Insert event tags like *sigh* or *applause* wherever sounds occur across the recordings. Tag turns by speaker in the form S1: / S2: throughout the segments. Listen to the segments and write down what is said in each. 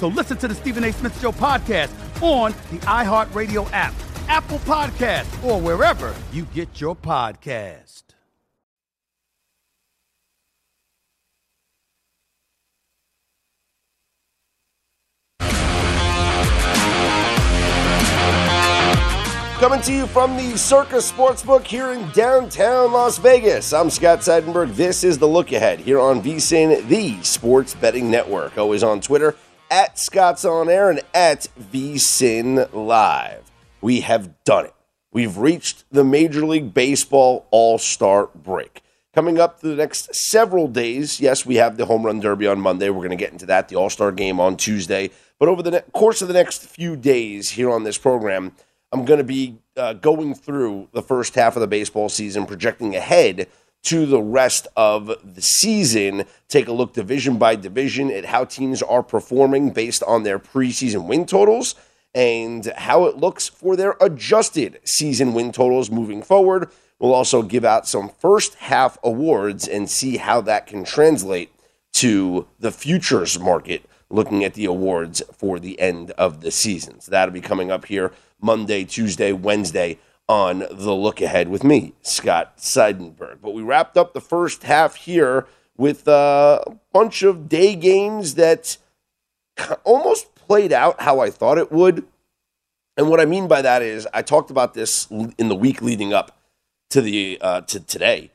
S1: So listen to the Stephen A. Smith Show podcast on the iHeartRadio app, Apple Podcast, or wherever you get your podcast.
S2: Coming to you from the Circa Sportsbook here in downtown Las Vegas. I'm Scott Seidenberg. This is the look ahead here on VSIN, the sports betting network. Always on Twitter at Scott's On Air and at VSIN Live. We have done it. We've reached the Major League Baseball All Star break. Coming up the next several days, yes, we have the Home Run Derby on Monday. We're going to get into that, the All Star game on Tuesday. But over the ne- course of the next few days here on this program, I'm going to be uh, going through the first half of the baseball season, projecting ahead to the rest of the season. Take a look division by division at how teams are performing based on their preseason win totals and how it looks for their adjusted season win totals moving forward. We'll also give out some first half awards and see how that can translate to the futures market looking at the awards for the end of the season. So that'll be coming up here Monday, Tuesday, Wednesday on the look ahead with me, Scott Seidenberg. But we wrapped up the first half here with a bunch of day games that almost played out how I thought it would. And what I mean by that is, I talked about this in the week leading up to the uh, to today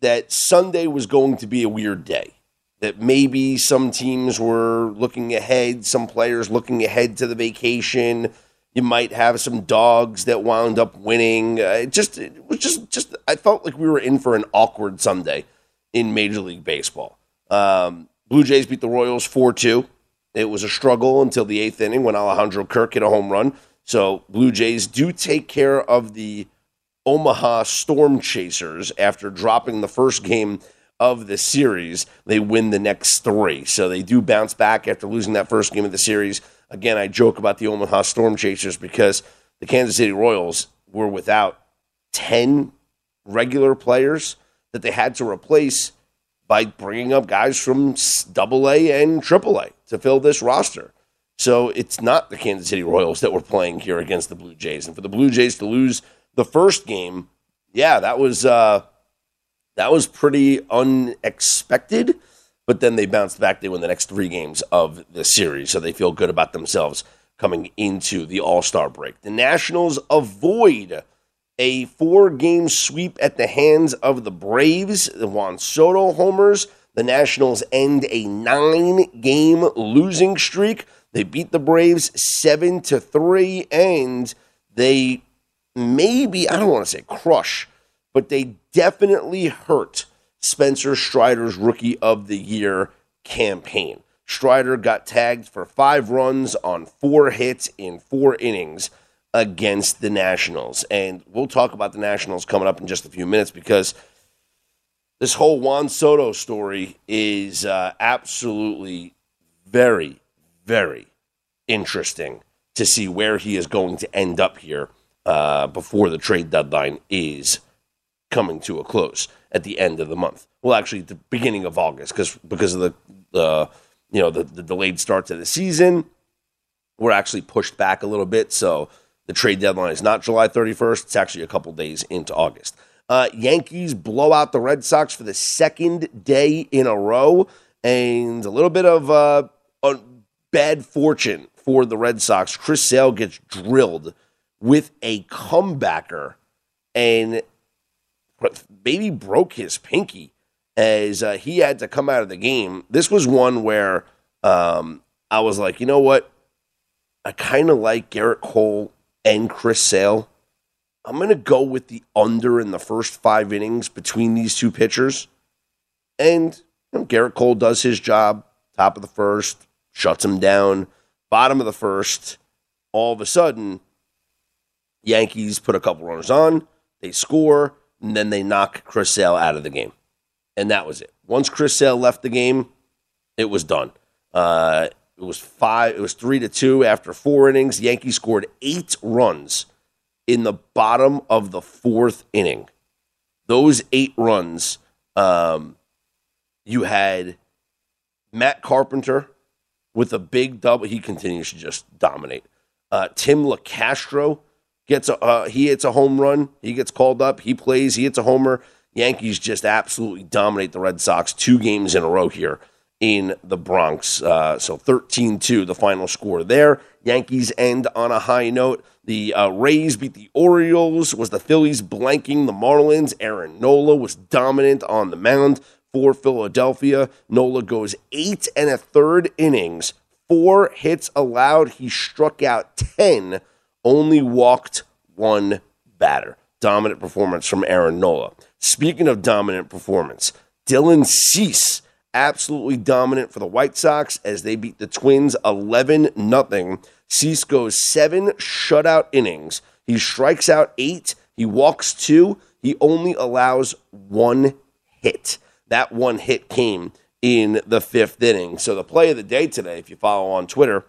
S2: that Sunday was going to be a weird day. That maybe some teams were looking ahead, some players looking ahead to the vacation you might have some dogs that wound up winning. Uh, it just it was just just I felt like we were in for an awkward Sunday in Major League Baseball. Um, Blue Jays beat the Royals four two. It was a struggle until the eighth inning when Alejandro Kirk hit a home run. So Blue Jays do take care of the Omaha Storm Chasers after dropping the first game of the series. They win the next three. So they do bounce back after losing that first game of the series. Again, I joke about the Omaha Storm Chasers because the Kansas City Royals were without 10 regular players that they had to replace by bringing up guys from Double A and Triple A to fill this roster. So it's not the Kansas City Royals that were playing here against the Blue Jays, and for the Blue Jays to lose the first game, yeah, that was uh, that was pretty unexpected. But then they bounced back. They win the next three games of the series, so they feel good about themselves coming into the All Star break. The Nationals avoid a four game sweep at the hands of the Braves. The Juan Soto homers. The Nationals end a nine game losing streak. They beat the Braves seven to three, and they maybe I don't want to say crush, but they definitely hurt Spencer Strider's Rookie of the Year campaign. Strider got tagged for five runs on four hits in four innings against the Nationals. And we'll talk about the Nationals coming up in just a few minutes because this whole Juan Soto story is uh, absolutely very, very interesting to see where he is going to end up here uh, before the trade deadline is coming to a close at the end of the month. Well, actually, the beginning of August, because because of the uh, you know the, the delayed start to the season, we're actually pushed back a little bit. So the trade deadline is not July 31st; it's actually a couple days into August. Uh, Yankees blow out the Red Sox for the second day in a row, and a little bit of uh, bad fortune for the Red Sox. Chris Sale gets drilled with a comebacker and maybe broke his pinky as uh, he had to come out of the game. This was one where um, I was like, you know what? I kind of like Gerrit Cole and Chris Sale. I'm going to go with the under in the first five innings between these two pitchers. And you know, Gerrit Cole does his job, top of the first, shuts him down, bottom of the first. All of a sudden, Yankees put a couple runners on, they score, and then they knock Chris Sale out of the game. And that was it. Once Chris Sale left the game, it was done. Uh, it was five. It was three to two after four innings. Yankees scored eight runs in the bottom of the fourth inning. Those eight runs, um, you had Matt Carpenter with a big double. He continues to just dominate. Uh, Tim Locastro gets a uh, he hits a home run. He gets called up. He plays. He hits a homer. Yankees just absolutely dominate the Red Sox two games in a row here in the Bronx. Uh, so 13 2, the final score there. Yankees end on a high note. The uh, Rays beat the Orioles. Was the Phillies blanking the Marlins? Aaron Nola was dominant on the mound for Philadelphia. Nola goes eight and a third innings, four hits allowed. He struck out 10, only walked one batter. Dominant performance from Aaron Nola. Speaking of dominant performance, Dylan Cease absolutely dominant for the White Sox as they beat the Twins 11 0. Cease goes seven shutout innings. He strikes out eight. He walks two. He only allows one hit. That one hit came in the fifth inning. So the play of the day today, if you follow on Twitter,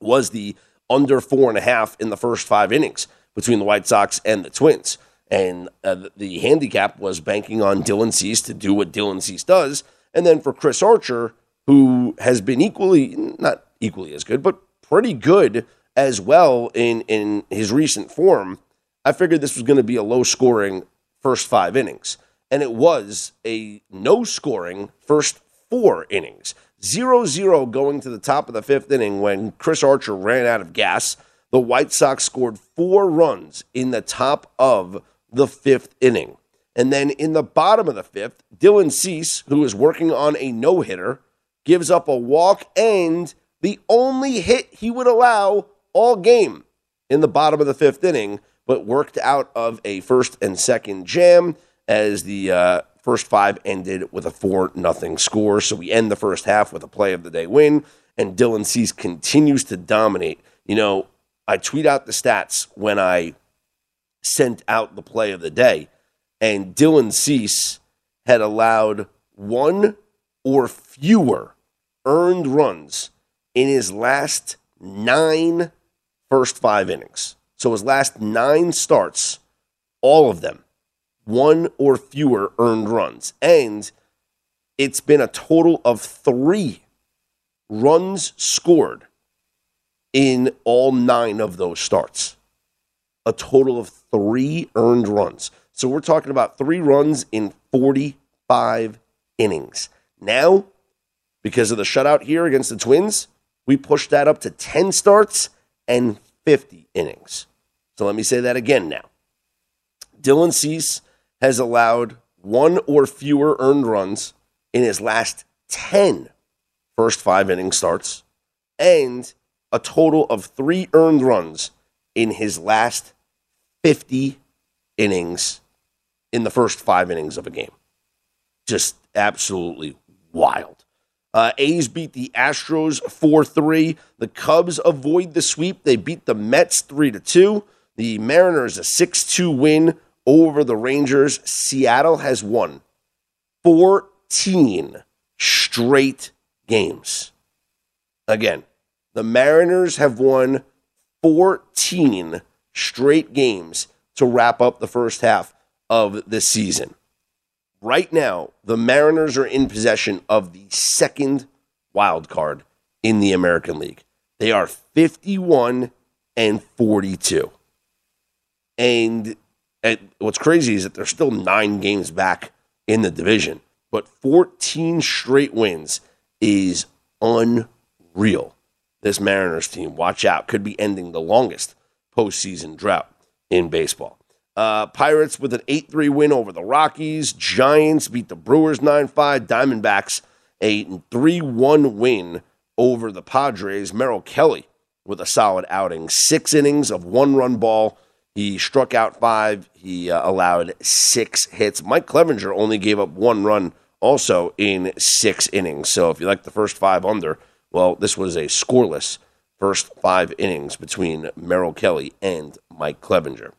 S2: was the under four and a half in the first five innings between the White Sox and the Twins. And uh, the handicap was banking on Dylan Cease to do what Dylan Cease does and then for Chris Archer, who has been equally, not equally as good, but pretty good as well in, in his recent form, I figured this was going to be a low scoring first five innings. And it was a no scoring first four innings. 0 0 going to the top of the fifth inning when Chris Archer ran out of gas. The White Sox scored four runs in the top of the fifth inning. And then in the bottom of the fifth, Dylan Cease, who is working on a no hitter, gives up a walk and the only hit he would allow all game in the bottom of the fifth inning, but worked out of a first and second jam as the uh, first five ended with a 4 nothing score. So we end the first half with a play of the day win, and Dylan Cease continues to dominate. You know, I tweet out the stats when I sent out the play of the day and Dylan Cease had allowed one or fewer earned runs in his last nine first five innings. So his last nine starts, all of them, one or fewer earned runs. And it's been a total of three runs scored in all nine of those starts. A total of three earned runs. So we're talking about three runs in 45 innings. Now, because of the shutout here against the Twins, we pushed that up to 10 starts and 50 innings. So let me say that again now. Dylan Cease has allowed one or fewer earned runs in his last 10 first five inning starts and a total of three earned runs in his last 50 innings in the first five innings of a game. Just absolutely wild. Uh, A's beat the Astros 4 3. The Cubs avoid the sweep. They beat the Mets 3 2. The Mariners, a 6 2 win over the Rangers. Seattle has won 14 straight games. Again, the Mariners have won 14 straight games to wrap up the first half of the season. Right now, the Mariners are in possession of the second wild card in the American League. They are 51 and 42. And, and what's crazy is that they're still nine games back in the division, but 14 straight wins is unreal. This Mariners team, watch out, could be ending the longest postseason drought in baseball. Uh, Pirates with an 8 3 win over the Rockies. Giants beat the Brewers 9 5. Diamondbacks a 3 1 win over the Padres. Merrill Kelly with a solid outing. Six innings of one run ball. He struck out five. He uh, allowed six hits. Mike Clevinger only gave up one run also in six innings. So if you like the first five under, well, this was a scoreless first five innings between Merrill Kelly and Mike Clevinger.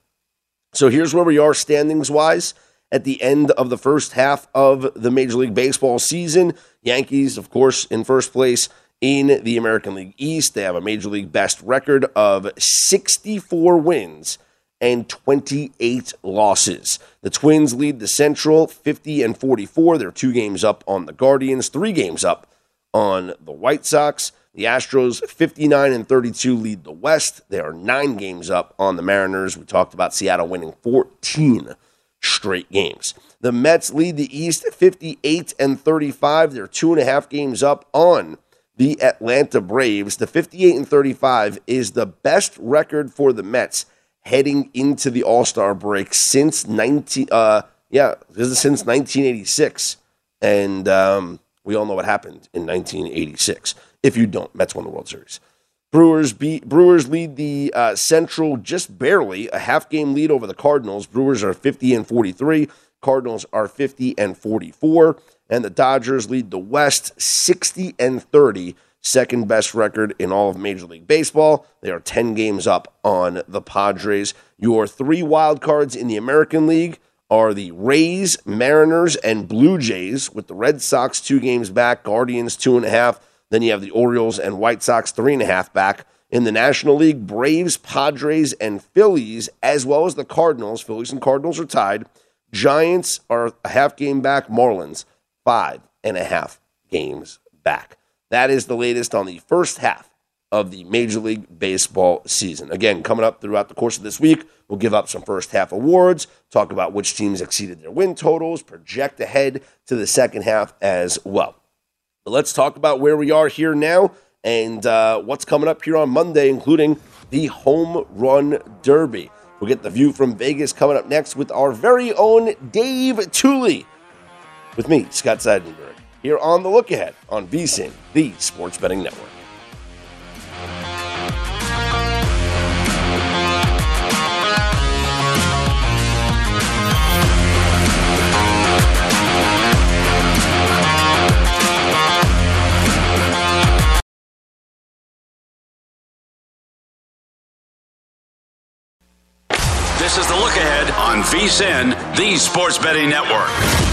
S2: So here's where we are standings wise at the end of the first half of the Major League Baseball season. Yankees, of course, in first place in the American League East. They have a Major League best record of 64 wins and 28 losses. The Twins lead the Central 50 and 44. They're two games up on the Guardians, three games up on the White Sox. The Astros 59 and 32 lead the West. They are nine games up on the Mariners. We talked about Seattle winning 14 straight games. The Mets lead the East 58 and 35. They're two and a half games up on the Atlanta Braves. The 58 and 35 is the best record for the Mets heading into the All Star break since 19. Uh, yeah, this is since 1986, and um, we all know what happened in 1986. If you don't, Mets won the World Series. Brewers beat Brewers lead the uh, Central just barely, a half game lead over the Cardinals. Brewers are 50 and 43. Cardinals are 50 and 44, and the Dodgers lead the West 60 and 30, second best record in all of Major League Baseball. They are 10 games up on the Padres. Your three wild cards in the American League are the Rays, Mariners, and Blue Jays, with the Red Sox two games back, Guardians two and a half. Then you have the Orioles and White Sox three and a half back. In the National League, Braves, Padres, and Phillies, as well as the Cardinals. Phillies and Cardinals are tied. Giants are a half game back. Marlins, five and a half games back. That is the latest on the first half of the Major League Baseball season. Again, coming up throughout the course of this week, we'll give up some first half awards, talk about which teams exceeded their win totals, project ahead to the second half as well. But let's talk about where we are here now and uh, what's coming up here on Monday, including the Home Run Derby. We'll get the view from Vegas coming up next with our very own Dave Tuley. With me, Scott Seidenberg, here on The Look Ahead on VSIN, the Sports Betting Network.
S3: This is the look ahead on VSIN, the Sports Betting Network.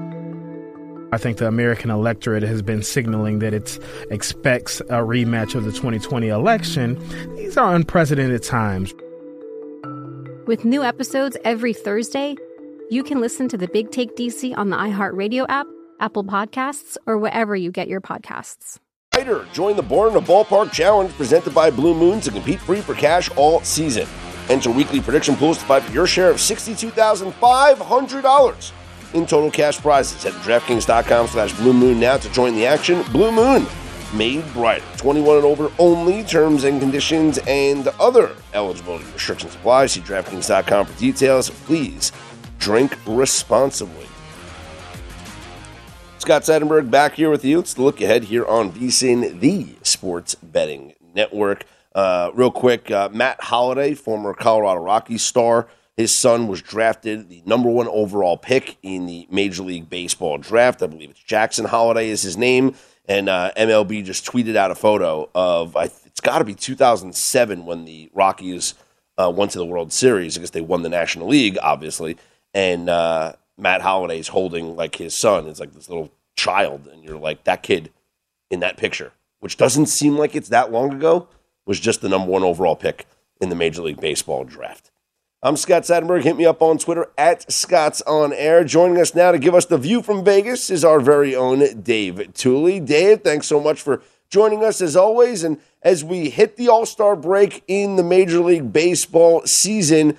S4: I think the American electorate has been signaling that it expects a rematch of the 2020 election. These are unprecedented times.
S5: With new episodes every Thursday, you can listen to the Big Take DC on the iHeartRadio app, Apple Podcasts, or wherever you get your podcasts.
S2: Writer, join the Born in a Ballpark Challenge presented by Blue Moon to compete free for cash all season. Enter weekly prediction pools to fight for your share of $62,500 in total cash prizes. Head to DraftKings.com slash Blue Moon now to join the action. Blue Moon, made brighter. 21 and over only. Terms and conditions and other eligibility restrictions apply. See DraftKings.com for details. Please drink responsibly. Scott Seidenberg back here with you. It's the look ahead here on VSIN, the Sports Betting Network. Uh, real quick, uh, Matt Holliday, former Colorado Rockies star, his son was drafted the number one overall pick in the Major League Baseball draft. I believe it's Jackson Holliday is his name. And uh, MLB just tweeted out a photo of, it's got to be 2007 when the Rockies uh, went to the World Series. I guess they won the National League, obviously. And uh, Matt is holding like his son. It's like this little child. And you're like, that kid in that picture, which doesn't seem like it's that long ago, was just the number one overall pick in the Major League Baseball draft. I'm Scott Seidenberg. Hit me up on Twitter at Scott's On Air. Joining us now to give us the view from Vegas is our very own Dave Tuley. Dave, thanks so much for joining us as always. And as we hit the All Star break in the Major League Baseball season,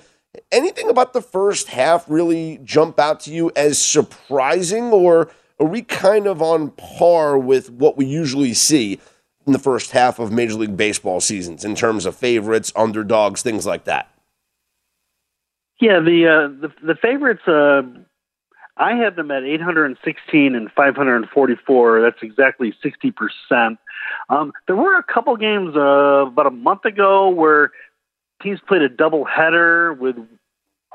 S2: anything about the first half really jump out to you as surprising, or are we kind of on par with what we usually see in the first half of Major League Baseball seasons in terms of favorites, underdogs, things like that?
S6: Yeah, the uh, the the favorites. Uh, I have them at 816 and 544. That's exactly 60 percent. Um, there were a couple games uh, about a month ago where teams played a double header with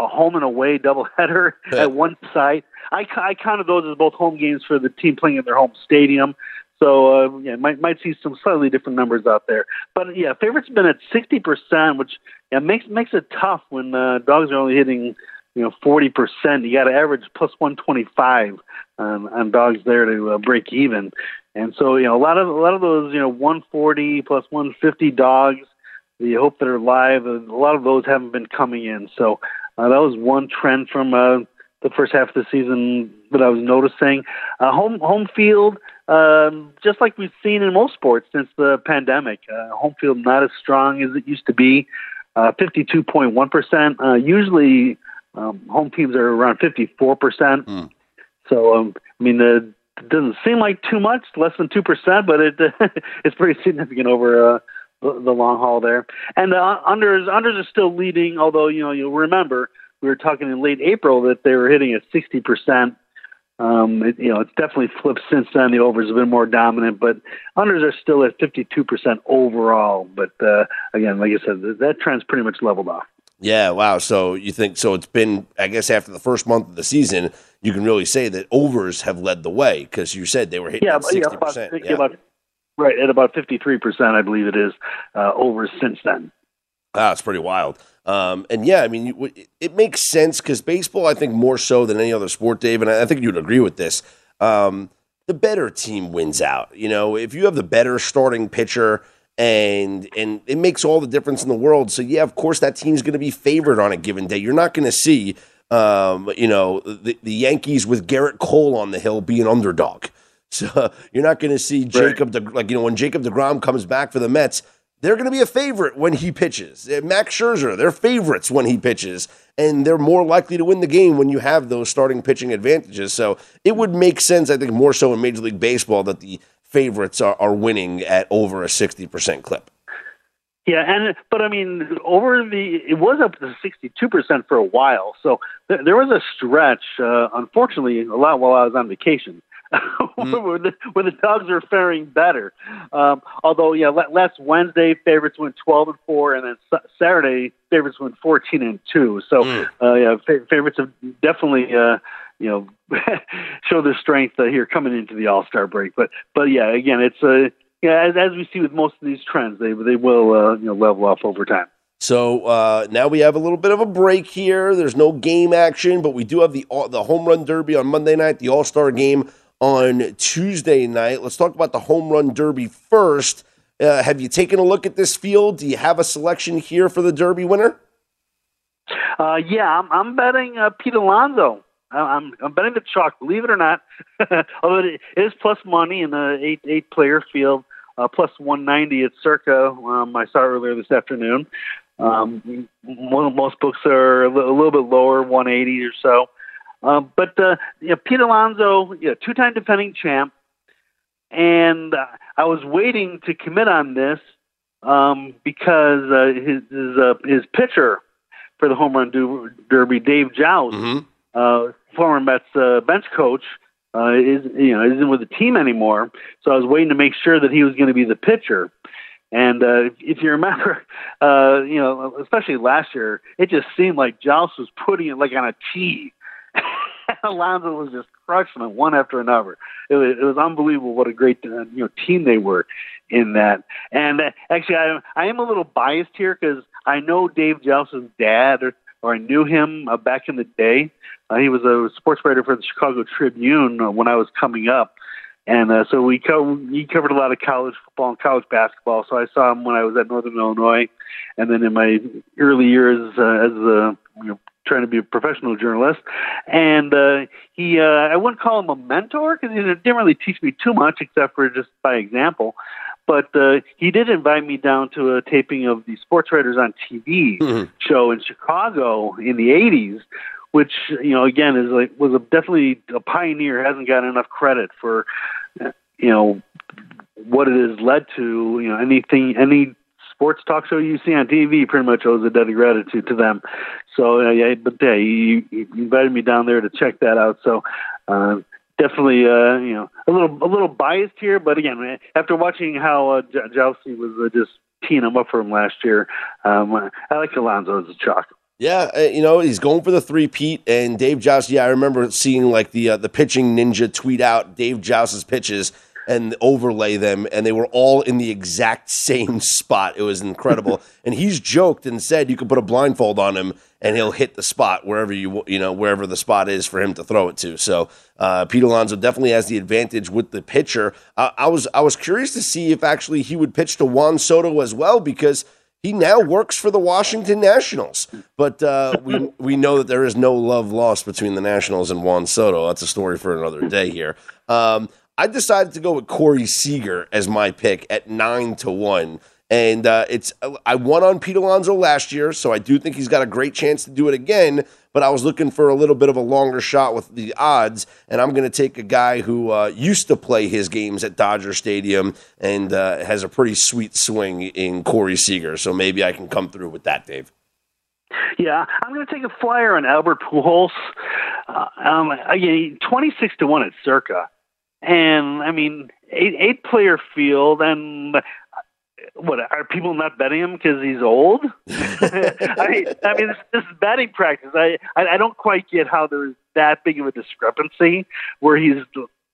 S6: a home and away double header at one site. I, I counted those as both home games for the team playing in their home stadium. So uh, yeah, might might see some slightly different numbers out there. But yeah, favorites been at sixty percent, which yeah makes makes it tough when uh, dogs are only hitting you know forty percent. You got to average plus one twenty five on, on dogs there to uh, break even. And so you know a lot of a lot of those you know one forty plus one fifty dogs. The hope that are live. A lot of those haven't been coming in. So uh, that was one trend from uh, the first half of the season that I was noticing. Uh, home home field um, just like we've seen in most sports since the pandemic. Uh, home field not as strong as it used to be. Uh, 52.1%. Uh, usually, um, home teams are around 54%. Mm. So, um, I mean, the, it doesn't seem like too much, less than 2%, but it *laughs* it's pretty significant over uh, the, the long haul there. And the unders, unders are still leading, although, you know, you'll remember we were talking in late April that they were hitting at 60%. Um, it, you know, it's definitely flipped since then. The overs have been more dominant, but unders are still at 52% overall. But uh, again, like I said, that trend's pretty much leveled off.
S2: Yeah, wow. So you think so? It's been, I guess, after the first month of the season, you can really say that overs have led the way because you said they were hitting yeah, sixty yeah, percent.
S6: Yeah, about, right at about fifty three percent, I believe it is uh, overs since then.
S2: Wow, it's pretty wild. Um, and yeah, I mean, it makes sense because baseball, I think, more so than any other sport, Dave, and I think you'd agree with this. Um, the better team wins out. You know, if you have the better starting pitcher, and and it makes all the difference in the world. So yeah, of course, that team's going to be favored on a given day. You're not going to see, um, you know, the, the Yankees with Gerrit Cole on the hill be an underdog. *laughs* So you're not going to see Jacob, right. De, like you know, when Jacob Degrom comes back for the Mets they're going to be a favorite when he pitches. Uh, Max Scherzer, they're favorites when he pitches, and they're more likely to win the game when you have those starting pitching advantages. So it would make sense, I think, more so in Major League Baseball that the favorites are, are winning at over a 60% clip.
S6: Yeah, and but I mean, over the it was up to sixty two percent for a while. So th- there was a stretch. Uh, unfortunately, a lot while I was on vacation *laughs* mm. where, the, where the dogs are faring better. Um, although, yeah, last Wednesday favorites went 12 and four, and then Saturday favorites went 14 and two. So, mm. uh, yeah, fa- favorites have definitely. Uh, you know, *laughs* show their strength uh, here coming into the All Star break, but but yeah, again, it's a uh, yeah, as, as we see with most of these trends, they they will uh, you know level off over time.
S2: So uh, now we have a little bit of a break here. There's no game action, but we do have the the home run derby on Monday night, the All Star game on Tuesday night. Let's talk about the home run derby first. Uh, have you taken a look at this field? Do you have a selection here for the derby winner?
S6: Uh, yeah, I'm, I'm betting uh, Pete Alonso. I'm, I'm betting the chalk, believe it or not. *laughs* Although it is plus money in the eight eight player field, uh, plus 190 at Circa. Um, I saw earlier this afternoon. Um, most books are a little bit lower, 180 or so. Um, but uh, you know, Pete Alonso, you know, two-time defending champ, and uh, I was waiting to commit on this um, because uh, his his, uh, his pitcher for the home run derby, Dave Jauss, mm-hmm. uh, former Mets uh, bench coach, uh, is you know isn't with the team anymore. So I was waiting to make sure that he was going to be the pitcher. And uh, if you remember, *laughs* uh, you know, especially last year, it just seemed like Jauss was putting it like on a tee. *laughs* Alonso was just crushing them one after another. It was, it was unbelievable what a great uh, you know team they were in that. And uh, actually, I I am a little biased here because I know Dave Jauss's dad, or, or I knew him uh, back in the day. Uh, he was a sports writer for the Chicago Tribune uh, when I was coming up, and uh, so we co- he covered a lot of college football and college basketball. So I saw him when I was at Northern Illinois, and then in my early years uh, as a you know, trying to be a professional journalist. And uh, he, uh, I wouldn't call him a mentor because he didn't really teach me too much except for just by example. But uh, he did invite me down to a taping of the Sports Writers on TV mm-hmm. show in Chicago in the '80s, which you know again is like was a, definitely a pioneer. Hasn't gotten enough credit for you know what it has led to. You know anything any sports talk show you see on TV pretty much owes a debt of gratitude to them. So uh, yeah, but yeah, he, he invited me down there to check that out. So uh, definitely, uh, you know, a little a little biased here, but again, after watching how uh, Jousey was uh, just teeing him up for him last year, um, I like Alonso as a chalk.
S2: Yeah, uh, you know he's going for the three Pete and Dave Jauss. Yeah, I remember seeing like the uh, the pitching ninja tweet out Dave Jauss's pitches and overlay them, and they were all in the exact same *laughs* spot. It was incredible. *laughs* and he's joked and said you could put a blindfold on him and he'll hit the spot wherever you you know wherever the spot is for him to throw it to. So uh, Pete Alonso definitely has the advantage with the pitcher. Uh, I was I was curious to see if actually he would pitch to Juan Soto as well because he now works for the Washington Nationals. But uh, we *laughs* we know that there is no love lost between the Nationals and Juan Soto. That's a story for another day here. Um, I decided to go with Corey Seager as my pick at nine to one. And uh, it's I won on Pete Alonso last year, so I do think he's got a great chance to do it again. But I was looking for a little bit of a longer shot with the odds, and I'm going to take a guy who uh, used to play his games at Dodger Stadium and uh, has a pretty sweet swing in Corey Seager. So maybe I can come through with that, Dave.
S6: Yeah, I'm going to take a flyer on Albert Pujols. Uh, um, again, 26 to one at Circa. And I mean, eight eight player field, and what are people not betting him because he's old? I, *laughs* I mean, this, this is betting practice. I, I I don't quite get how there's that big of a discrepancy where he's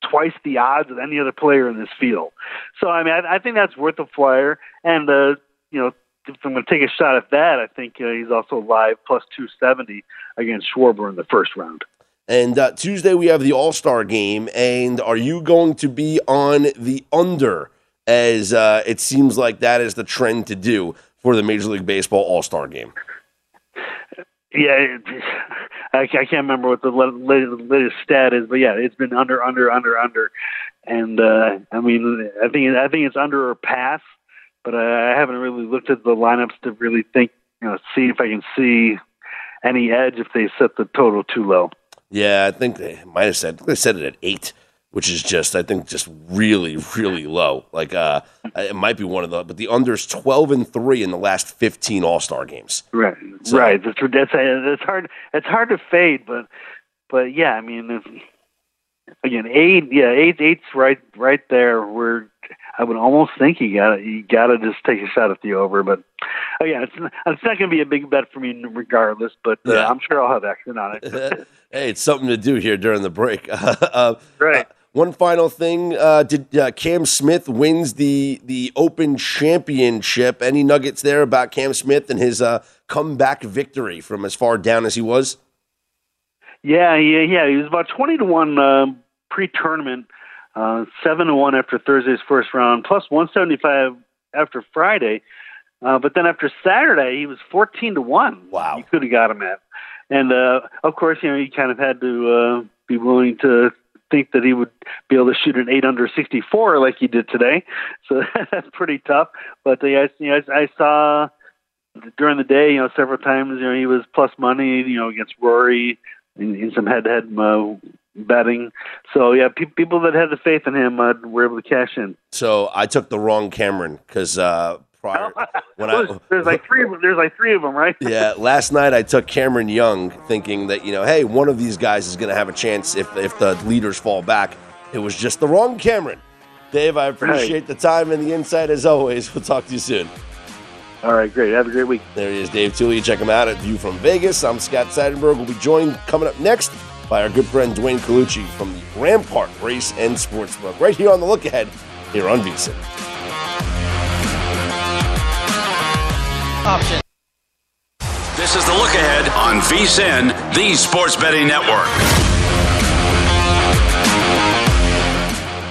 S6: twice the odds of any other player in this field. So I mean, I, I think that's worth a flyer. And uh, you know, if I'm going to take a shot at that, I think uh, he's also live plus 270 against Schwarber in the first round.
S2: And uh, Tuesday we have the All Star game. And are you going to be on the under? As uh, it seems like that is the trend to do for the Major League Baseball All Star game.
S6: Yeah, I, can't remember what the latest stat is, but yeah, it's been under, under, under, under, and uh, I mean, I think I think it's under or pass, but I haven't really looked at the lineups to really think, you know, see if I can see any edge if they set the total too low.
S2: Yeah, I think they might have said they said it at eight, which is just I think just really really low. Like uh, it might be one of the, but the unders twelve and three in the last fifteen All Star games.
S6: Right, so, right. That's that's it's hard. It's hard to fade, but but yeah, I mean, again, eight, yeah, eight, eight's right right there. We're I would almost think you got you got to just take a shot at the over. But again, it's it's not going to be a big bet for me regardless. But uh, yeah. I'm sure I'll have action on it. *laughs*
S2: hey, it's something to do here during the break. *laughs* uh,
S6: right.
S2: one final thing: uh, Did uh, Cam Smith wins the the Open Championship? Any nuggets there about Cam Smith and his uh, comeback victory from as far down as he was?
S6: Yeah, yeah, yeah. He was about twenty to one um, pre-tournament, uh, seven to one after Thursday's first round, plus 175 after Friday. Uh, but then after Saturday, he was 14 to one.
S2: Wow,
S6: you could have got him at. And uh, of course, you know, you kind of had to uh, be willing to think that he would be able to shoot an eight under 64 like he did today. *laughs* So that's pretty tough. But uh, you know, I, I saw during the day, you know, several times, you know, he was plus money, you know, against Rory in, in some head-to-head uh, betting. So yeah, pe- people that had the faith in him uh, were able to cash in.
S2: So I took the wrong Cameron because uh, prior *laughs* when I
S6: there's like three of them, there's like three of them, right?
S2: yeah, last night I took Cameron Young, thinking that you know, hey, one of these guys is going to have a chance if if the leaders fall back. It was just the wrong Cameron. Dave, I appreciate the time and the insight as always. We'll talk to you soon.
S6: All right, great. Have a great week.
S2: There he is, Dave Tuley. Check him out at View from Vegas. I'm Scott Seidenberg. We'll be joined coming up next by our good friend Duane Colucci from the Rampart Race and Sportsbook, right here on the Look Ahead here on VSIN.
S7: Option.
S3: This is the look ahead on VSIN, the Sports Betting Network.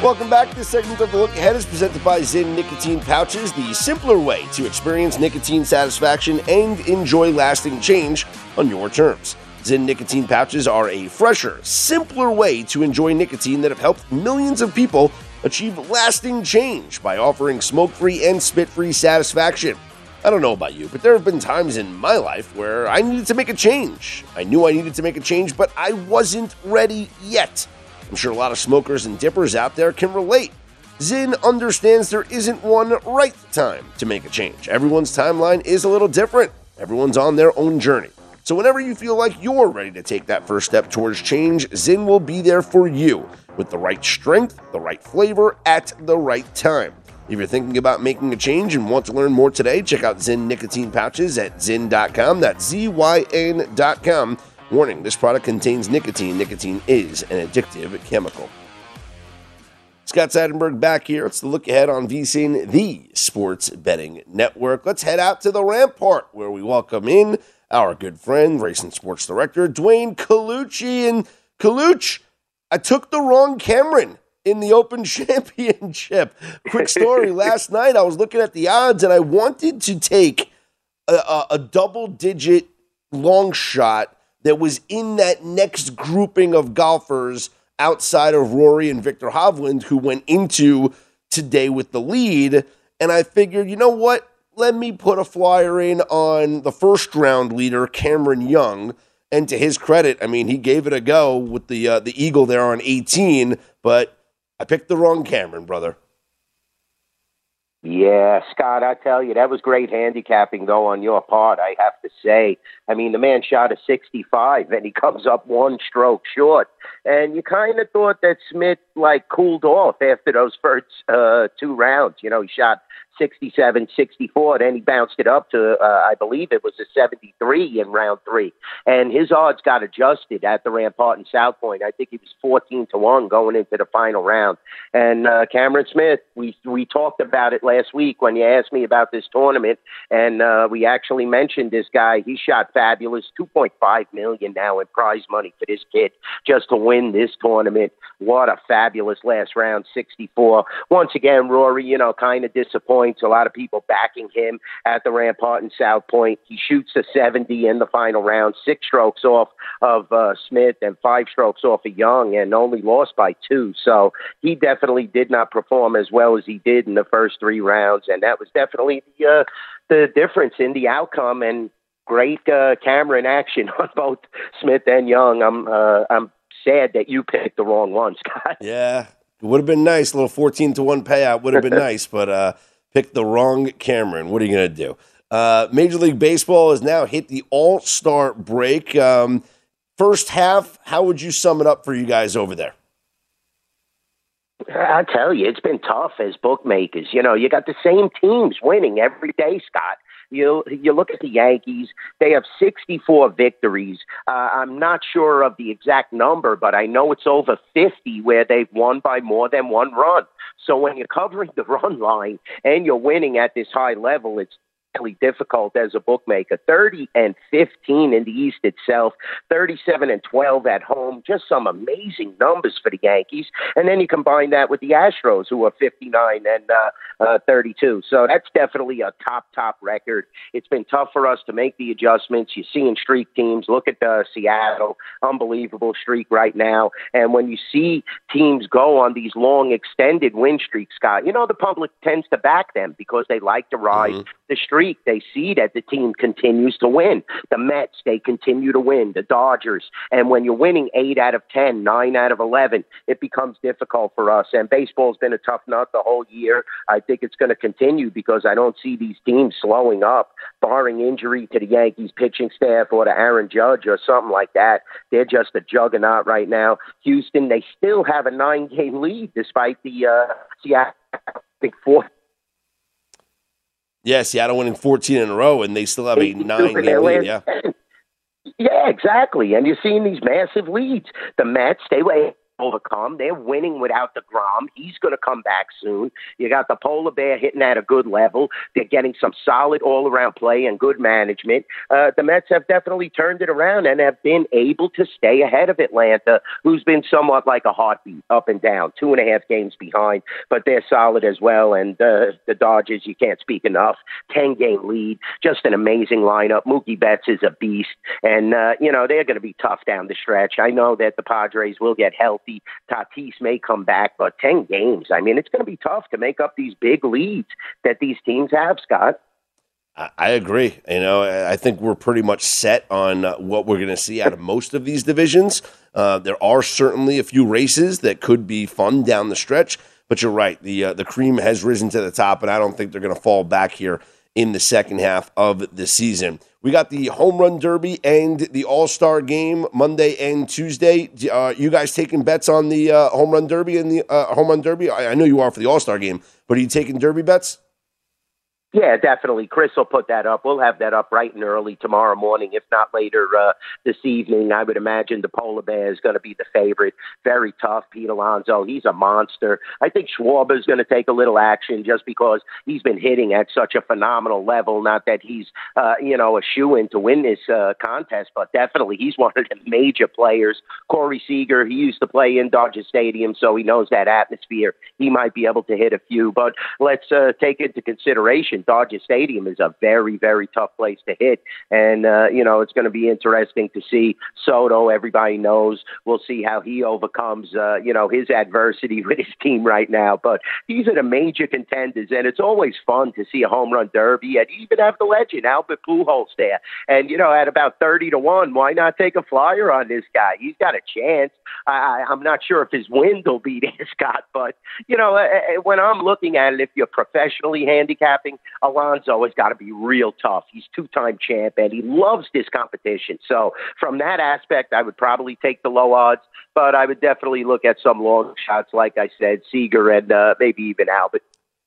S2: Welcome back. This segment of the Look Ahead is presented by Zyn Nicotine Pouches, the simpler way to experience nicotine satisfaction and enjoy lasting change on your terms. Zyn nicotine pouches are a fresher, simpler way to enjoy nicotine that have helped millions of people achieve lasting change by offering smoke free and spit free satisfaction. I don't know about you, but there have been times in my life where I needed to make a change. I knew I needed to make a change, but I wasn't ready yet. I'm sure a lot of smokers and dippers out there can relate. Zyn understands there isn't one right time to make a change. Everyone's timeline is a little different, everyone's on their own journey. So, whenever you feel like you're ready to take that first step towards change, Zyn will be there for you with the right strength, the right flavor, at the right time. If you're thinking about making a change and want to learn more today, check out Zyn nicotine pouches at zyn.com. That's Z Y N.com. Warning this product contains nicotine. Nicotine is an addictive chemical. Scott Seidenberg back here. It's the look ahead on VSIN, the sports betting network. Let's head out to the Rampart where we welcome in our good friend, racing sports director, Duane Colucci. And Colucci, I took the wrong Cameron in the Open *laughs* Championship. Quick story *laughs* last night, I was looking at the odds and I wanted to take a, a, a double digit long shot that was in that next grouping of golfers outside of Rory and Viktor Hovland, who went into today with the lead. And I figured, you know what? Let me put a flyer in on the first round leader, Cameron Young. And to his credit, I mean, he gave it a go with the uh, the eagle there on 18, but I picked the wrong Cameron, brother.
S8: Yeah, Scott, I tell you, that was great handicapping, though, on your part, I have to say. I mean, the man shot a 65 and he comes up one stroke short. And you kind of thought that Smith, like, cooled off after those first uh, two rounds. You know, he shot 67, 64. Then he bounced it up to, uh, I believe it was a 73 in round three. And his odds got adjusted at the Rampart and South Point. I think he was 14 to 1 going into the final round. And uh, Cameron Smith, we, we talked about it last week when you asked me about this tournament. And uh, we actually mentioned this guy. He shot fabulous, 2.5 million now in prize money for this kid just to win this tournament. What a fabulous last round, 64. Once again, Rory, you know, kind of disappointed points. A lot of people backing him at the Rampart and South Point. He shoots a 70 in the final round, six strokes off of uh, Smith and five strokes off of Young, and only lost by two. So he definitely did not perform as well as he did in the first three rounds, and that was definitely the uh, the difference in the outcome. And great uh, camera in action *laughs* on both Smith and Young. I'm uh, I'm sad that you picked the wrong one, Scott.
S2: Yeah, it would have been nice. A little 14 to 1 payout would have been *laughs* nice, but uh, picked the wrong Cameron. What are you going to do? Uh, Major League Baseball has now hit the All Star break. Um, first half, how would you sum it up for you guys over there?
S8: I tell you, it's been tough as bookmakers. You know, you got the same teams winning every day, Scott. You you look at the Yankees; they have 64 victories. Uh, I'm not sure of the exact number, but I know it's over 50 where they've won by more than one run. So when you're covering the *laughs* run line and you're winning at this high level, it's really difficult as a bookmaker. 30 and 15 in the East itself, 37 and 12 at home. Just some amazing numbers for the Yankees. And then you combine that with the Astros, who are 59 and uh, uh, 32. So that's definitely a top, top record. It's been tough for us to make the adjustments. You're seeing streak teams. Look at uh, Seattle, unbelievable streak right now. And when you see teams go on these long, extended win streaks, Scott, you know, the public tends to back them because they like to ride mm-hmm. the streak. They see that the team continues to win. The Mets, they continue to win. The Dodgers. And when you're winning eight out of 10, nine out of 11, it becomes difficult for us. And baseball's been a tough nut the whole year. I think it's going to continue because I don't see these teams slowing up, barring injury to the Yankees pitching staff or to Aaron Judge or something like that. They're just a juggernaut right now. Houston, they still have a nine game lead despite the uh, Seattle fourth
S2: yeah, Seattle winning 14 in a row, and they still have a *laughs* nine game lead. Yeah. *laughs*
S8: Yeah, exactly. And you're seeing these massive leads. The Mets, they were overcome. They're winning without deGrom. He's going to come back soon. You got the Polar Bear hitting at a good level. They're getting some solid all around play and good management. Uh, the Mets have definitely turned it around and have been able to stay ahead of Atlanta, who's been somewhat like a heartbeat up and down, two and a half games behind, but they're solid as well. And uh, the Dodgers, you can't speak enough. 10 game lead, just an amazing lineup. Mookie Betts is a beast. And, uh, you know, they're going to be tough down the stretch. I know that the Padres will get healthy healthy. Tatis may come back, but 10 games, I mean, it's going to be tough to make up these big leads that these teams have, Scott.
S2: I agree. You know, I think we're pretty much set on uh, what we're going to see out of most of these divisions. Uh, there are certainly a few races that could be fun down the stretch, but you're right. The uh, the cream has risen to the top, and I don't think they're going to fall back here in the second half of the season. We got the home run derby and the All Star game Monday and Tuesday. Uh, you guys taking bets on the uh, home run derby and the uh, home run derby? I, I know you are for the All Star game, but are you taking derby bets?
S8: Yeah, definitely. Chris will put that up. We'll have that up right and early tomorrow morning, if not later uh, this evening. I would imagine the Polar Bear is going to be the favorite. Very tough. Pete Alonso, he's a monster. I think Schwarber is going to take a little action just because he's been hitting at such a phenomenal level. Not that he's, uh, you know, a shoe in to win this uh, contest, but definitely he's *laughs* one of the major players. Corey Seager, he used to play in Dodger Stadium, so he knows that atmosphere. He might be able to hit a few, but let's uh, take into consideration Dodger Stadium is a very, very tough place to hit. And, uh, you know, it's going to be interesting to see Soto. Everybody knows. We'll see how he overcomes, uh, you know, his adversity *laughs* with his team right now. But these are the major contenders, and it's always fun to see a home run derby. And even have the legend, Albert Pujols, there. And, you know, at about 30 to 1, why not take a flyer on this guy? He's got a chance. I, I, I'm not sure if his wind will be *laughs* there, Scott, but, you know, uh, uh, when I'm looking at it, if you're professionally handicapping, Alonso has got to be real tough. He's two time champ and he loves this competition. So, from that aspect, I would probably take the low odds, but I would definitely look at some long shots, like I said, Seager and uh, maybe even Albert.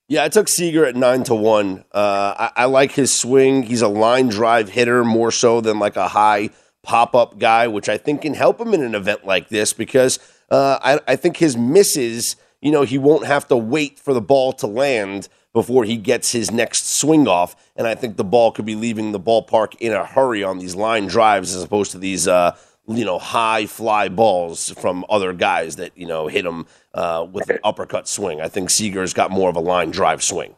S2: Yeah, I took Seager at nine to one. Uh, I, I like his swing. He's a line drive hitter more so than like a high pop up guy, which I think can help him in an event like this because uh, I, I think his misses, you know, he won't have to wait for the ball to land before he gets his next swing off. And I think the ball could be leaving the ballpark in a hurry on these line drives as opposed to these, uh, you know, high fly balls from other guys that, you know, hit him uh, with an uppercut swing. I think Seager's got more of a line drive swing.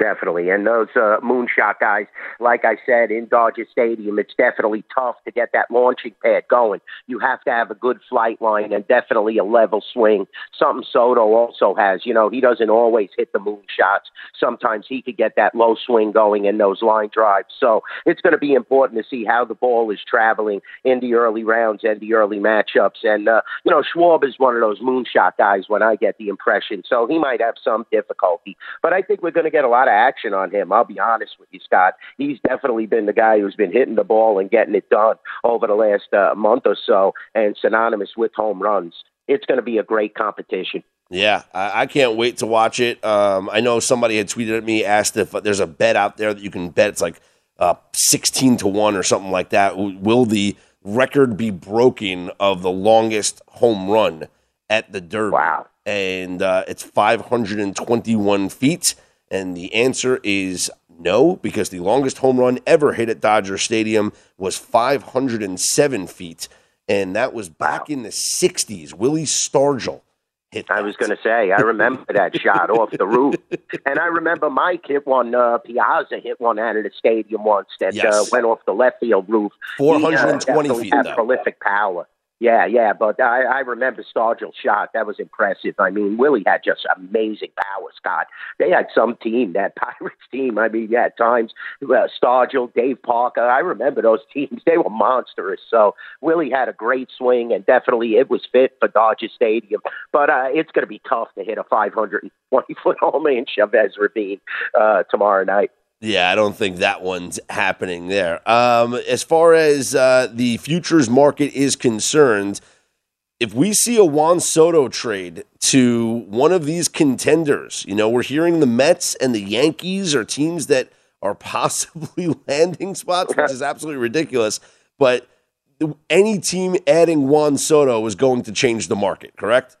S8: Definitely. And those uh, moonshot guys, like I said, in Dodger Stadium, it's definitely tough to get that launching pad going. You have to have a good flight line and definitely a level swing. Something Soto also has. You know, he doesn't always hit the moonshots. Sometimes he could get that low swing going in those line drives. So it's going to be important to see how the ball is traveling in the early rounds and the early matchups. And, uh, you know, Schwarber is one of those moonshot guys when I get the impression. So he might have some difficulty. But I think we're going to get a lot of action on him. I'll be honest with you, Scott. He's definitely been the guy who's been hitting the ball and getting it done over the last uh, month or so, and synonymous with home runs. It's going to be a great competition.
S2: Yeah, I, I can't wait to watch it. Um, I know somebody had tweeted at me, asked if there's a bet out there that you can bet. It's like uh, 16 to 1 or something like that. Will the record be broken of the longest home run at the Derby?
S8: Wow.
S2: And uh, it's 521 feet. And the answer is No, because the longest home run ever hit at Dodger Stadium was 507 feet, and that was back in the 60s. Willie Stargell hit
S8: I was going to say, I remember that *laughs* shot off the roof. And I remember Mike hit one, uh, Piazza hit one out of the stadium once that uh, went off the left field roof.
S2: 420
S8: He, uh,
S2: feet, though.
S8: prolific power. Yeah, yeah, but I, I remember Stargell's shot. That was impressive. I mean, Willie had just amazing power, Scott. They had some team, that *laughs* Pirates team. I mean, at times, uh, Stargell, Dave Parker. I remember those *laughs* teams. They were monstrous. So Willie had a great swing, and definitely it was fit for Dodger Stadium. But uh, it's going to be tough to hit a 520 foot *laughs* homer in Chavez Ravine uh, tomorrow night.
S2: Yeah, I don't think that one's happening there. Um, as far as uh, the futures market is concerned, if we see a Juan Soto trade to one of these contenders, you know, we're hearing the Mets and the Yankees are teams that are possibly *laughs* landing spots, which is absolutely ridiculous. But any team adding Juan Soto is going to change the market, correct?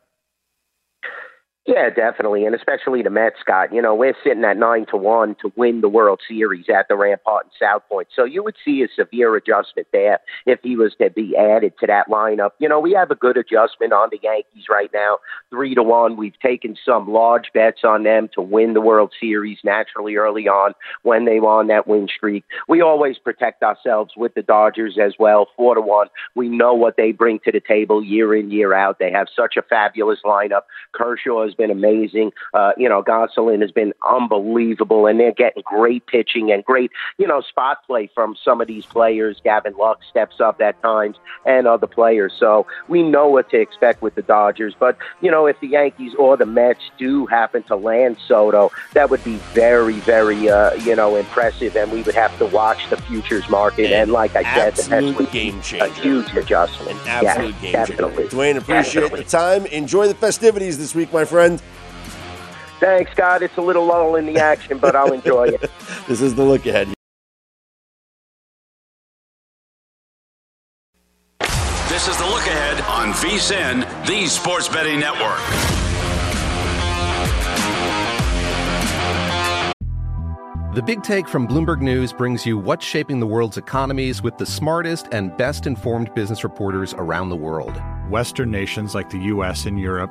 S8: Yeah, definitely, and especially the Mets, Scott. You know, we're sitting at nine to one to win the World Series at the Rampart and South Point. So you would see a severe adjustment there if he was to be added to that lineup. You know, we have a good adjustment on the Yankees right now, three to one. We've taken some large bets on them to win the World Series naturally early on when they were on that win streak. We always protect ourselves with the Dodgers as well, four to one. We know what they bring to the table year in year out. They have such a fabulous lineup. Kershaw has been amazing. Uh, you know, Gonsolin has been unbelievable, and they're getting great pitching and great, you know, spot play from some of these players. Gavin Lux steps up at times, and other players. So we know what to expect with the Dodgers. But you know, if the Yankees or the Mets do happen to land Soto, that would be very, very, uh, you know, impressive, and we would have to watch the futures market. And, like I said, the Mets would
S2: game
S8: be
S2: changer.
S8: a huge adjustment.
S2: Absolute
S8: yeah,
S2: game
S8: definitely.
S2: changer. Duane, appreciate
S8: Definitely.
S2: the time. Enjoy the festivities this week, my friend.
S8: Thanks, Scott. It's a little lull in the action, but I'll enjoy it. *laughs*
S2: This is the look ahead.
S3: This is the look ahead on VSIN, the Sports Betting Network.
S9: The Big Take from Bloomberg News brings you what's shaping the world's economies with the smartest and best informed business reporters around the world.
S10: Western nations like the US and Europe,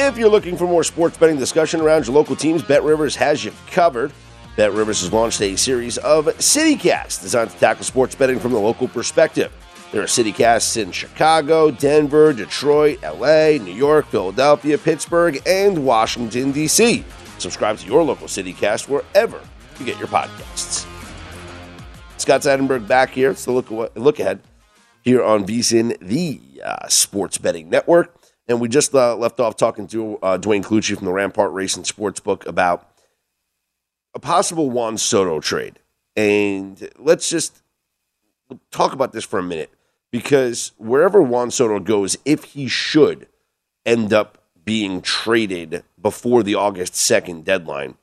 S2: If you're looking for more sports betting discussion around your local teams, BetRivers has you covered. BetRivers has launched a series of CityCasts designed to tackle sports betting from the local perspective. There are CityCasts in Chicago, Denver, Detroit, LA, New York, Philadelphia, Pittsburgh, and Washington, D.C. Subscribe to your local CityCast wherever you get your podcasts. Scott Seidenberg back here. It's the look, look ahead here on VSIN, the uh, sports betting network. And we just uh, left off talking to uh, Duane Colucci from the Rampart Racing Sportsbook about a possible Juan Soto trade. And let's just talk about this for a minute because wherever Juan Soto goes, if he should end up being traded before the August 2nd deadline,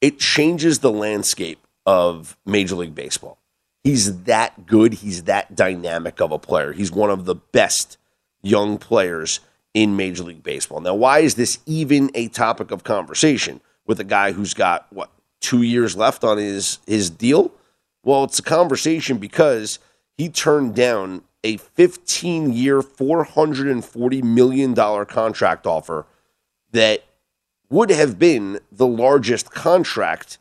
S2: it changes the landscape of Major League Baseball. He's that good. He's that dynamic of a player. He's one of the best young players in Major League Baseball. Now, why is this even a topic of conversation with a guy who's got, what, two years left on his, his deal? Well, it's a conversation because he turned down a 15 year, $440 million contract offer that would have been the largest contract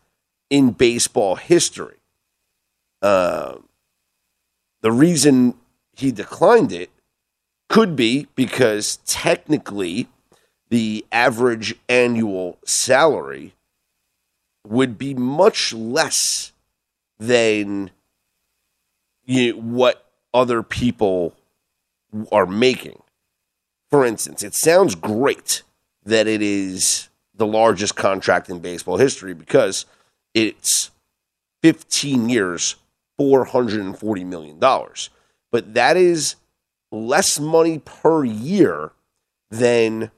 S2: in baseball history. Uh, the reason he declined it could be because technically the average annual salary would be much less than you know, what other people are making. For instance, it sounds great that it is the largest contract in baseball history because it's 15 years, $440 million. But that is less money per year than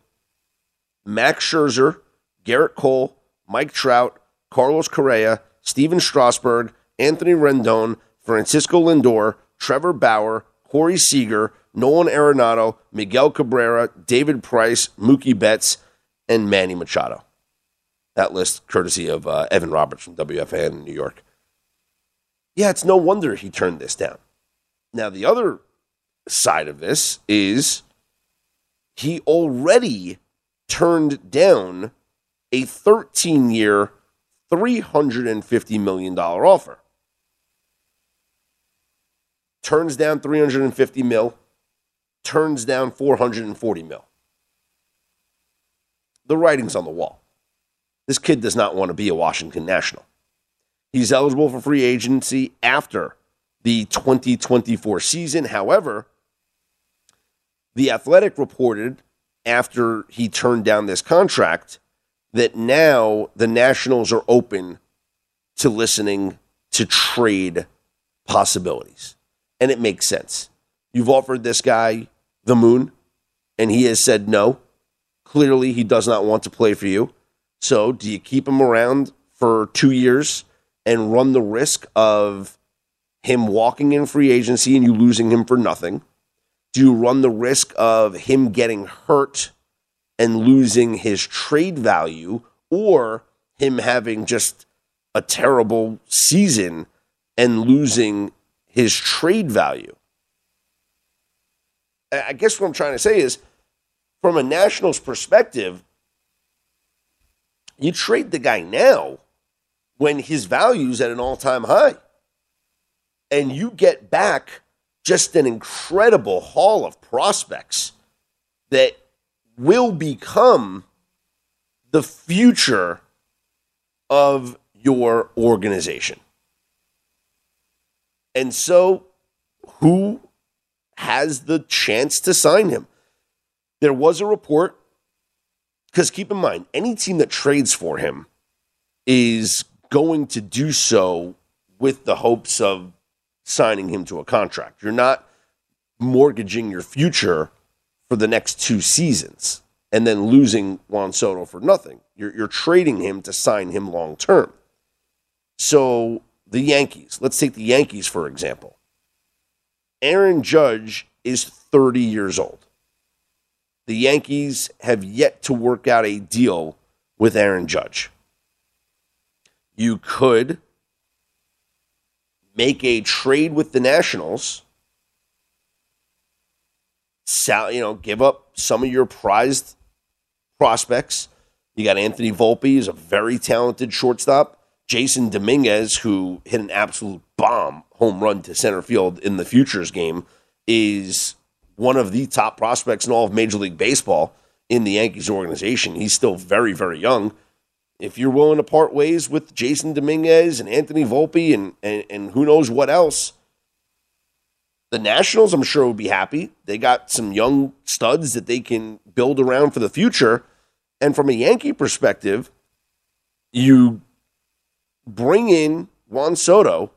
S2: Max Scherzer, Gerrit Cole, Mike Trout, Carlos Correa, Stephen Strasburg, Anthony Rendon, Francisco Lindor, Trevor Bauer, Corey Seager, Nolan Arenado, Miguel Cabrera, David Price, Mookie Betts, and Manny Machado. That list courtesy of uh, Evan Roberts from WFAN in New York. Yeah, it's no wonder he turned this down. Now, the other side of this is he already turned down a 13 year, $350 million offer. Turns down 350 mil, turns down 440 mil. The writing's on the wall. This kid does not want to be a Washington National. He's eligible for free agency after the 2024 season. However, the Athletic reported after he turned down this contract that now the Nationals are open to listening to trade possibilities. And it makes sense. You've offered this guy the moon, and he has said no. Clearly, he does not want to play for you. So, do you keep him around for two years and run the risk of him walking in free agency and you losing him for nothing? Do you run the risk of him getting hurt and losing his trade value or him having just a terrible season and losing his trade value? I guess what I'm trying to say is from a Nationals perspective, you trade the guy now when his value's at an all-time high. And you get back just an incredible haul of prospects that will become the future of your organization. And so, who has the chance to sign him? There was a report, because keep in mind, any team that trades for him is going to do so with the hopes of signing him to a contract. You're not mortgaging your future for the next two seasons and then losing Juan Soto for nothing. You're, you're trading him to sign him long term. So the Yankees, let's take the Yankees for example. Aaron Judge is 30 years old. The Yankees have yet to work out a deal with Aaron Judge. You could make a trade with the Nationals, you know, give up some of your prized prospects. You got Anthony Volpe, is a very talented shortstop. Jasson Dominguez, who hit an absolute bomb home run to center field in the futures game, is one of the top prospects in all of Major League Baseball in the Yankees organization. He's still very, very young if you're willing to part ways with Jasson Dominguez and Anthony Volpe and, and, and who knows what else, The Nationals, I'm sure, would be happy. They got some young studs that they can build around for the future. And from a Yankee perspective, you bring in Juan Soto,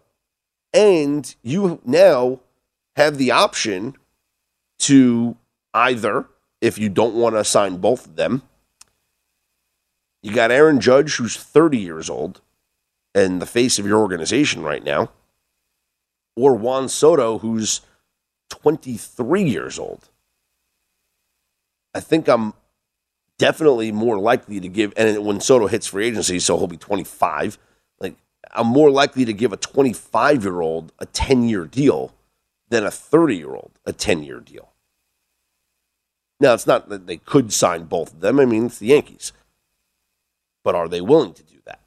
S2: and you now have the option to either, if you don't want to sign both of them, you got Aaron Judge, who's 30 years old and the face of your organization right now, or Juan Soto, who's 23 years old. I think I'm definitely more likely to give, and when Soto hits free agency, so he'll be 25, like I'm more likely to give a 25 year old a 10 year deal than a 30 year old a 10 year deal. Now, it's not that they could sign both of them. I mean, it's the Yankees. But are they willing to do that?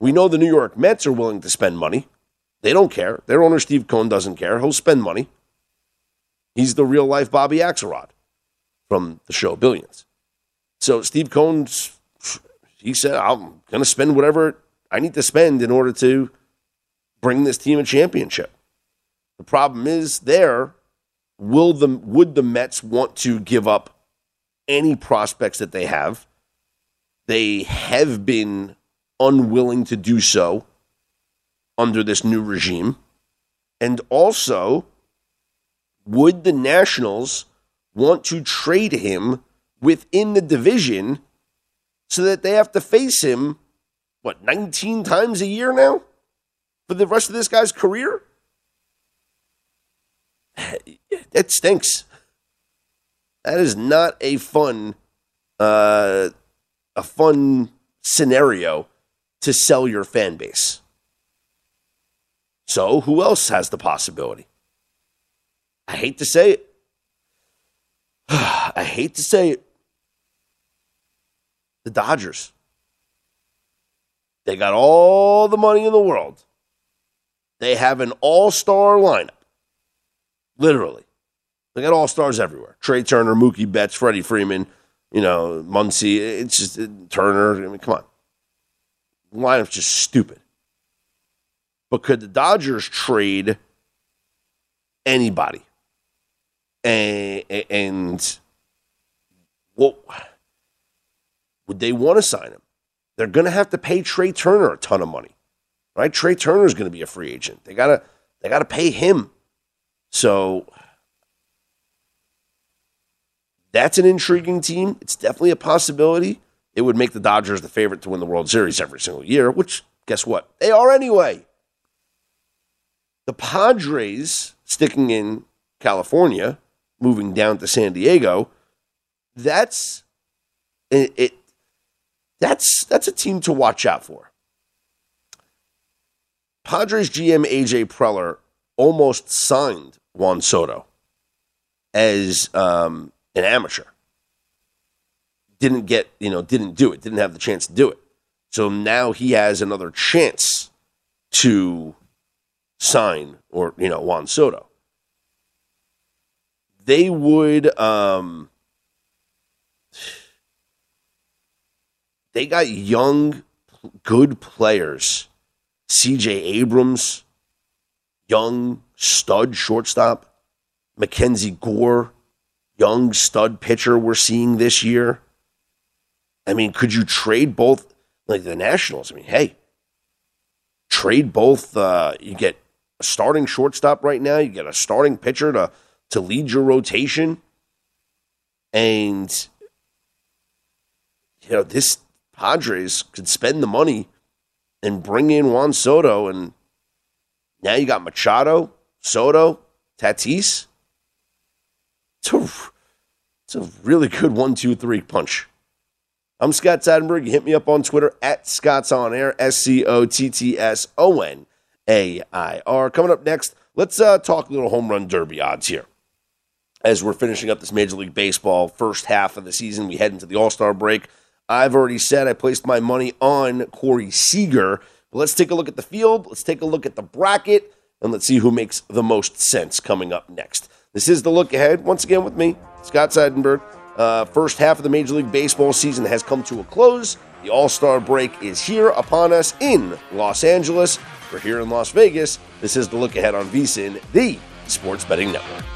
S2: We know the New York Mets are willing to spend money. They don't care. Their owner, Steve Cohen, doesn't care. He'll spend money. He's the real life Bobby Axelrod from the show Billions. So Steve Cohen, he said, I'm going to spend whatever I need to spend in order to bring this team a championship. The problem is there, will the would the Mets want to give up any prospects that they have? They have been unwilling to do so under this new regime. And also, would the Nationals want to trade him within the division so that they have to face him, what, 19 times a year now for the rest of this guy's career? *sighs* That stinks. That is not a fun, uh, a fun scenario to sell your fan base. So, who else has the possibility? I hate to say it. *sighs* I hate to say it. The Dodgers. They got all the money in the world. They have an all star lineup. Literally. They got all stars everywhere. Trea Turner, Mookie Betts, Freddie Freeman, you know, Muncy. It's just uh, Turner. I mean, come on. Lineup's just stupid. But could the Dodgers trade anybody? And, and well, would they want to sign him? They're going to have to pay Trea Turner a ton of money, right? Trea Turner is going to be a free agent. They gotta they gotta pay him. So that's an intriguing team. It's definitely a possibility. It would make the Dodgers the favorite to win the World Series every single year, which guess what? They are anyway. The Padres sticking in California, moving down to San Diego, that's it, it that's that's a team to watch out for. Padres GM AJ Preller almost signed Juan Soto as um, an amateur. Didn't get, you know, didn't do it, didn't have the chance to do it. So now he has another chance to sign or, you know, Juan Soto. They would um they got young good players. CJ Abrams, young stud shortstop. MacKenzie Gore, young stud pitcher we're seeing this year. I mean, could you trade both like the Nationals? I mean, hey, trade both. Uh, you get a starting shortstop right now. You get a starting pitcher to to lead your rotation, and you know this Padres could spend the money and bring in Juan Soto, and now you got Machado, Soto, Tatis. It's a, it's a really good one, two, three punch. I'm Scott Seidenberg. You hit me up on Twitter at Scott's On Air, S C O T T S O N A I R. Coming up next, let's uh, talk a little home run derby odds here. As we're finishing up this Major League Baseball first half of the season, we head into the All Star break. I've already said I placed my money on Corey Seager. But let's take a look at the field. Let's take a look at the bracket, and let's see who makes the most sense coming up next. This is the look ahead. Once again, with me, Scott Seidenberg. Uh, first half of the Major League Baseball season has come to a close. The All Star break is here upon us in Los Angeles. We're here in Las Vegas. This is the look ahead on VSIN, the Sports Betting Network.